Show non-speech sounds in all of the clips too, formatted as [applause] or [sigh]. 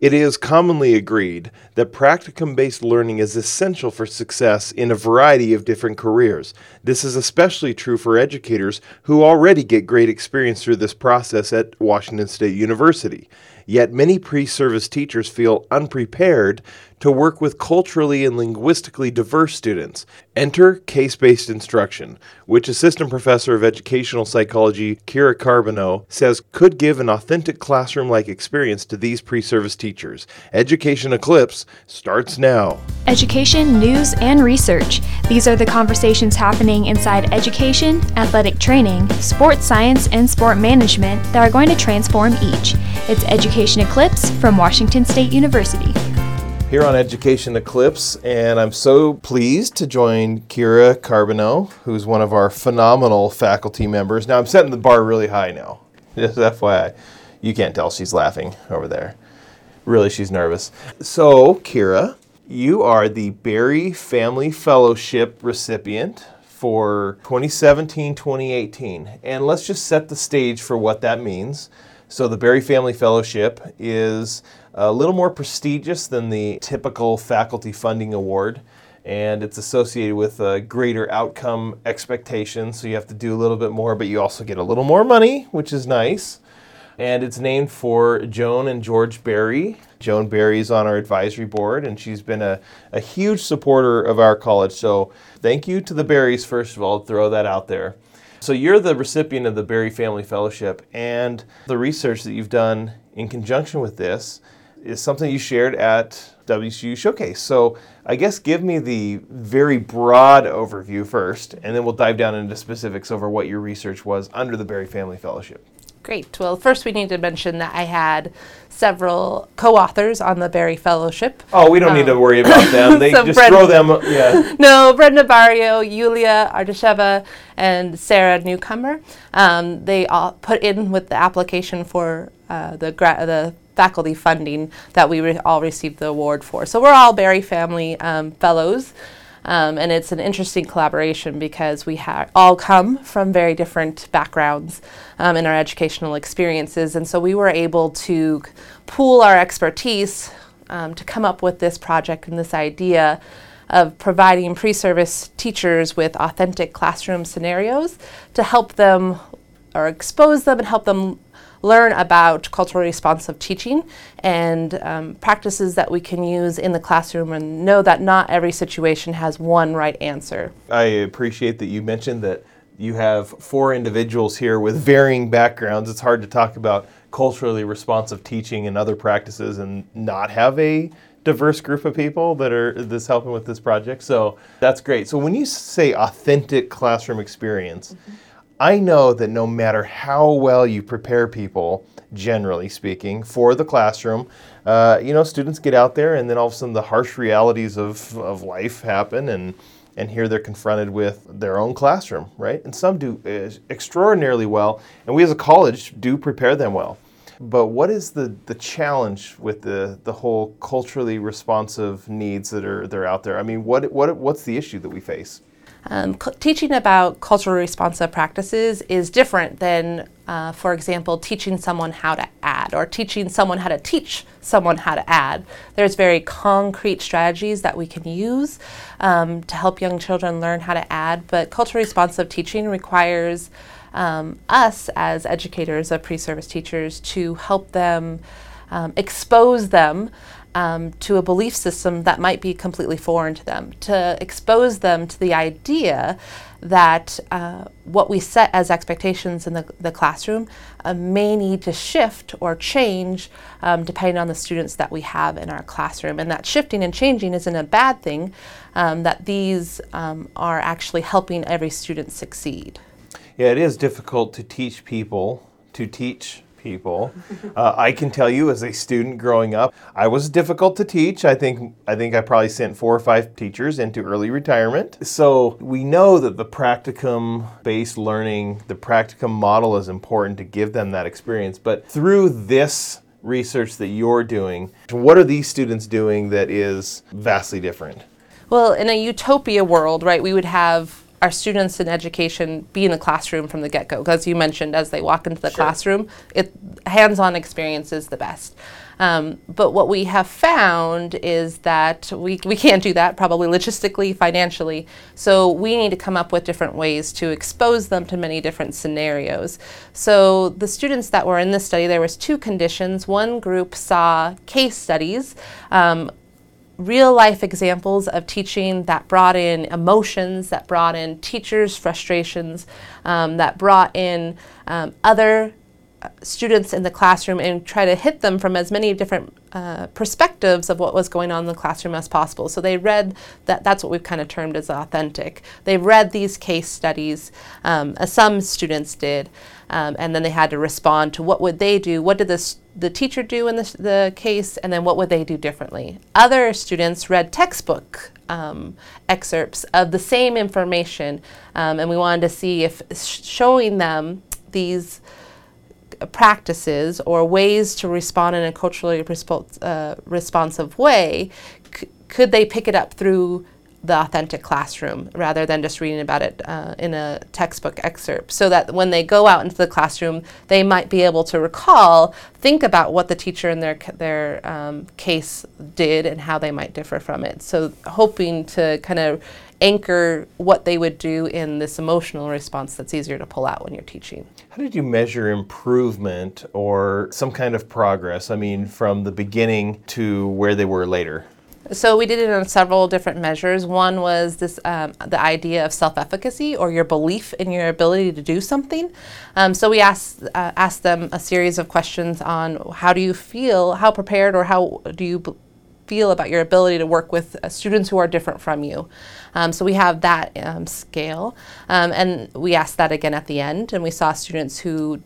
It is commonly agreed that practicum based learning is essential for success in a variety of different careers. This is especially true for educators who already get great experience through this process at Washington State University. Yet many pre service teachers feel unprepared to work with culturally and linguistically diverse students. Enter case based instruction, which Assistant Professor of Educational Psychology Kira Carbonneau says could give an authentic classroom like experience to these pre service teachers. Education Eclipse starts now. Education, news, and research. These are the conversations happening inside education, athletic training, sports science, and sport management that are going to transform each. It's Education Eclipse from Washington State University here on Education Eclipse, and I'm so pleased to join Kira Carbonneau, who's one of our phenomenal faculty members. Now, I'm setting the bar really high now, [laughs] just FYI. You can't tell she's laughing over there. Really, she's nervous. So, Kira, you are the Berry Family Fellowship recipient for 2017 2018. And let's just set the stage for what that means. So, the Berry Family Fellowship is a little more prestigious than the typical faculty funding award and it's associated with a greater outcome expectation. So you have to do a little bit more, but you also get a little more money, which is nice. And it's named for Joan and George Berry. Joan Berry is on our advisory board, and she's been a, a huge supporter of our college. So thank you to the Berrys, first of all, throw that out there. So you're the recipient of the Berry Family Fellowship, and the research that you've done in conjunction with this is something you shared at WSU Showcase. So I guess give me the very broad overview first, and then we'll dive down into specifics over what your research was under the Berry Family Fellowship. Great. Well, first we need to mention that I had several co-authors on the Berry Fellowship. Oh, we don't um, need to um, worry about [laughs] them. They so just Brenda, throw them. Yeah. [laughs] No, Brenda Barrio, Yulia Ardasheva, and Sarah Newcomer. Um, they all put in with the application for uh, the gra- the faculty funding that we re- all received the award for. So we're all Berry Family um, Fellows. Um, and it's an interesting collaboration because we ha- all come from very different backgrounds um, in our educational experiences. And so we were able to pool our expertise um, to come up with this project and this idea of providing pre service teachers with authentic classroom scenarios to help them or expose them and help them learn about culturally responsive teaching and um, practices that we can use in the classroom and know that not every situation has one right answer. I appreciate that you mentioned that you have four individuals here with varying backgrounds. It's hard to talk about culturally responsive teaching and other practices and not have a diverse group of people that are this helping with this project. So that's great. So when you say authentic classroom experience, mm-hmm I know that no matter how well you prepare people, generally speaking, for the classroom, uh, you know, students get out there and then all of a sudden the harsh realities of, of life happen and and here they're confronted with their own classroom, right? And some do uh, extraordinarily well, and we as a college do prepare them well. But what is the, the challenge with the, the whole culturally responsive needs that are, that are out there? I mean, what, what, what's the issue that we face? Um, teaching about culturally responsive practices is different than, uh, for example, teaching someone how to add or teaching someone how to teach someone how to add. There's very concrete strategies that we can use um, to help young children learn how to add, but culturally responsive teaching requires um, us as educators of pre-service teachers to help them um, expose them um, to a belief system that might be completely foreign to them, to expose them to the idea that uh, what we set as expectations in the, the classroom uh, may need to shift or change um, depending on the students that we have in our classroom. And that shifting and changing isn't a bad thing, um, that these um, are actually helping every student succeed. Yeah, it is difficult to teach people to teach people. Uh, I can tell you, as a student growing up, I was difficult to teach. I think I think I probably sent four or five teachers into early retirement. So we know that the practicum-based learning, the practicum model, is important to give them that experience. But through this research that you're doing, what are these students doing that is vastly different? Well, in a utopia world, right, we would have our students in education be in the classroom from the get-go. Because you mentioned as they walk into the Sure. classroom it hands-on experience is the best. Um, but what we have found is that we, we can't do that probably logistically financially. So we need to come up with different ways to expose them to many different scenarios. So the students that were in this study there was two conditions. One group saw case studies um, real life examples of teaching that brought in emotions, that brought in teachers' frustrations, um, that brought in um, other students in the classroom and try to hit them from as many different uh, perspectives of what was going on in the classroom as possible. So they read that, that's what we've kind of termed as authentic. They read these case studies, um, as some students did, um, and then they had to respond to what would they do, what did this, the teacher do in the, the case, and then what would they do differently. Other students read textbook um, excerpts of the same information, um, and we wanted to see if sh- showing them these practices or ways to respond in a culturally respo- uh, responsive way, c- could they pick it up through the authentic classroom rather than just reading about it uh, in a textbook excerpt? So that when they go out into the classroom, they might be able to recall, think about what the teacher in their their um, case did and how they might differ from it. So hoping to kind of anchor what they would do in this emotional response that's easier to pull out when you're teaching. How did you measure improvement or some kind of progress? I mean, from the beginning to where they were later. So we did it on several different measures. One was this um, the idea of self-efficacy or your belief in your ability to do something. Um, so we asked uh, asked them a series of questions on how do you feel, how prepared, or how do you b- feel about your ability to work with uh, students who are different from you. Um, so we have that um, scale, um, and we asked that again at the end, and we saw students who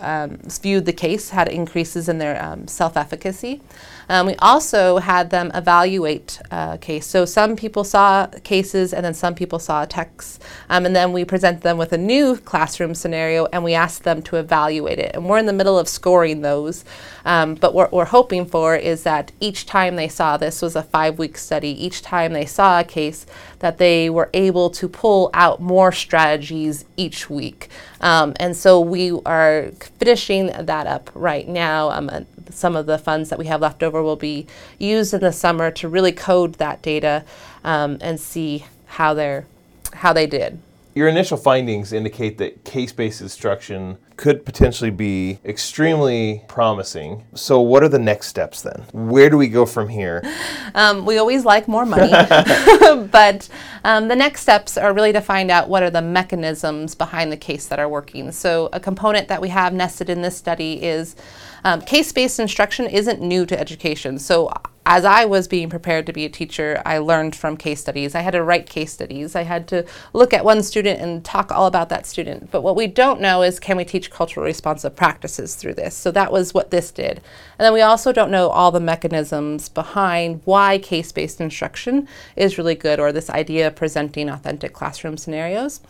um, viewed the case had increases in their um, self-efficacy. Um, we also had them evaluate a case. So some people saw cases, and then some people saw texts, um, and then we present them with a new classroom scenario, and we asked them to evaluate it. And we're in the middle of scoring those, um, but what we're hoping for is that each time they saw this was a five-week study. Each time they saw a case, that they were able to pull out more strategies each week. Um, and so we are finishing that up right now. Um, uh, some of the funds that we have left over will be used in the summer to really code that data um, and see how they're how they did. Your initial findings indicate that case based instruction could potentially be extremely promising. So, what are the next steps then? Where do we go from here? [laughs] Um, we always like more money, [laughs] [laughs] but um, the next steps are really to find out what are the mechanisms behind the case that are working. So, a component that we have nested in this study is um, case based instruction isn't new to education. So, as I was being prepared to be a teacher, I learned from case studies. I had to write case studies. I had to look at one student and talk all about that student. But what we don't know is can we teach culturally responsive practices through this? So that was what this did. And then we also don't know all the mechanisms behind why case based instruction is really good or this idea of presenting authentic classroom scenarios.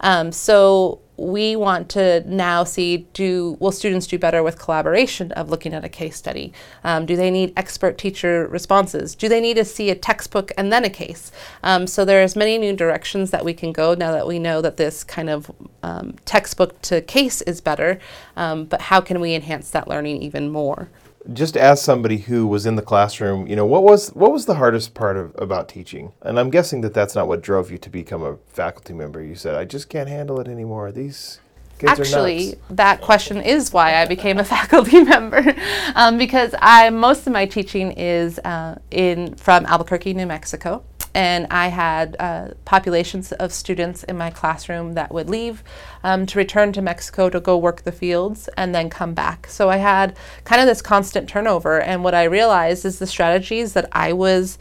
Um, so we want to now see do will students do better with collaboration of looking at a case study? Um, do they need expert teacher responses? Do they need to see a textbook and then a case? Um, so there's many new directions that we can go now that we know that this kind of um, textbook to case is better. Um, but how can we enhance that learning even more Just ask somebody who was in the classroom, you know, what was what was the hardest part of, about teaching? And I'm guessing that that's not what drove you to become a faculty member. You said, I just can't handle it anymore. These kids are Actually, that question is why I became a [laughs] faculty member, um, because I most of my teaching is uh, in from Albuquerque, New Mexico, and I had uh, populations of students in my classroom that would leave um, to return to Mexico to go work the fields and then come back. So I had kind of this constant turnover, and what I realized is the strategies that I was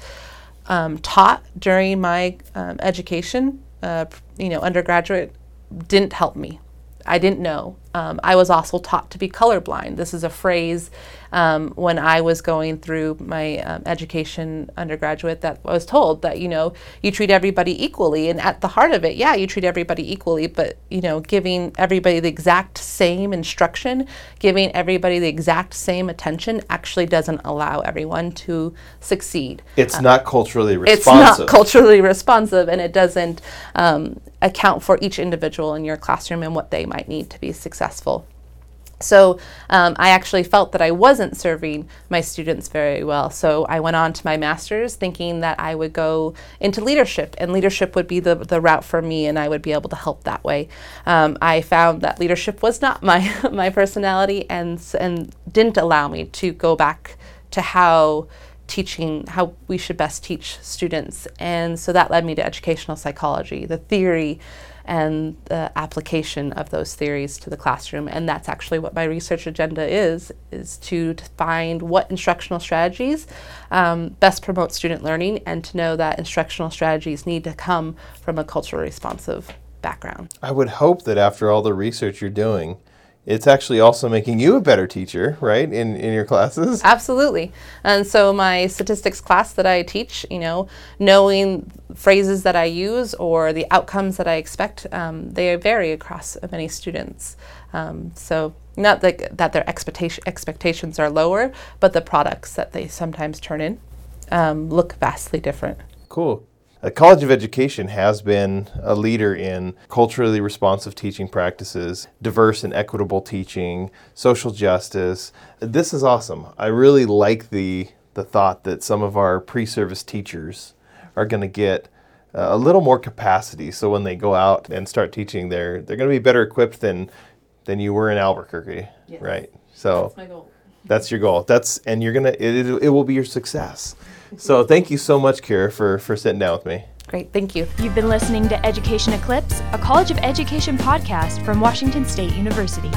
um, taught during my um, education, uh, you know, undergraduate, didn't help me. I didn't know. Um, I was also taught to be colorblind. This is a phrase um, when I was going through my um, education undergraduate that I was told that you know you treat everybody equally, and at the heart of it, yeah, you treat everybody equally, but you know giving everybody the exact same instruction, giving everybody the exact same attention actually doesn't allow everyone to succeed. It's not culturally responsive. It's not culturally responsive, and it doesn't um, account for each individual in your classroom and what they might need to be successful. So um, I actually felt that I wasn't serving my students very well. So I went on to my master's thinking that I would go into leadership and leadership would be the, the route for me and I would be able to help that way. Um, I found that leadership was not my, [laughs] my personality and, and didn't allow me to go back to how teaching how we should best teach students and so that led me to educational psychology the theory and the application of those theories to the classroom. And that's actually what my research agenda is is to, find what instructional strategies um, best promote student learning and to know that instructional strategies need to come from a culturally responsive background. I would hope that after all the research you're doing, it's actually also making you a better teacher, right? In in your classes. [laughs] Absolutely. And so my statistics class that I teach, you know, knowing phrases that I use or the outcomes that I expect, um, they vary across many students. Um, so not that, that their expectation, expectations are lower, but the products that they sometimes turn in um, look vastly different. Cool. The College of Education has been a leader in culturally responsive teaching practices, diverse and equitable teaching, social justice. This is awesome. I really like the the thought that some of our pre-service teachers are going to get uh, a little more capacity so when they go out and start teaching they're they're going to be better equipped than than you were in Albuquerque, Yes. right? So my goal. That's your goal. That's and you're gonna it, it, it will be your success. So thank you so much, Kira, for for sitting down with me. Great, thank you. You've been listening to Education Eclipse, a College of Education podcast from Washington State University.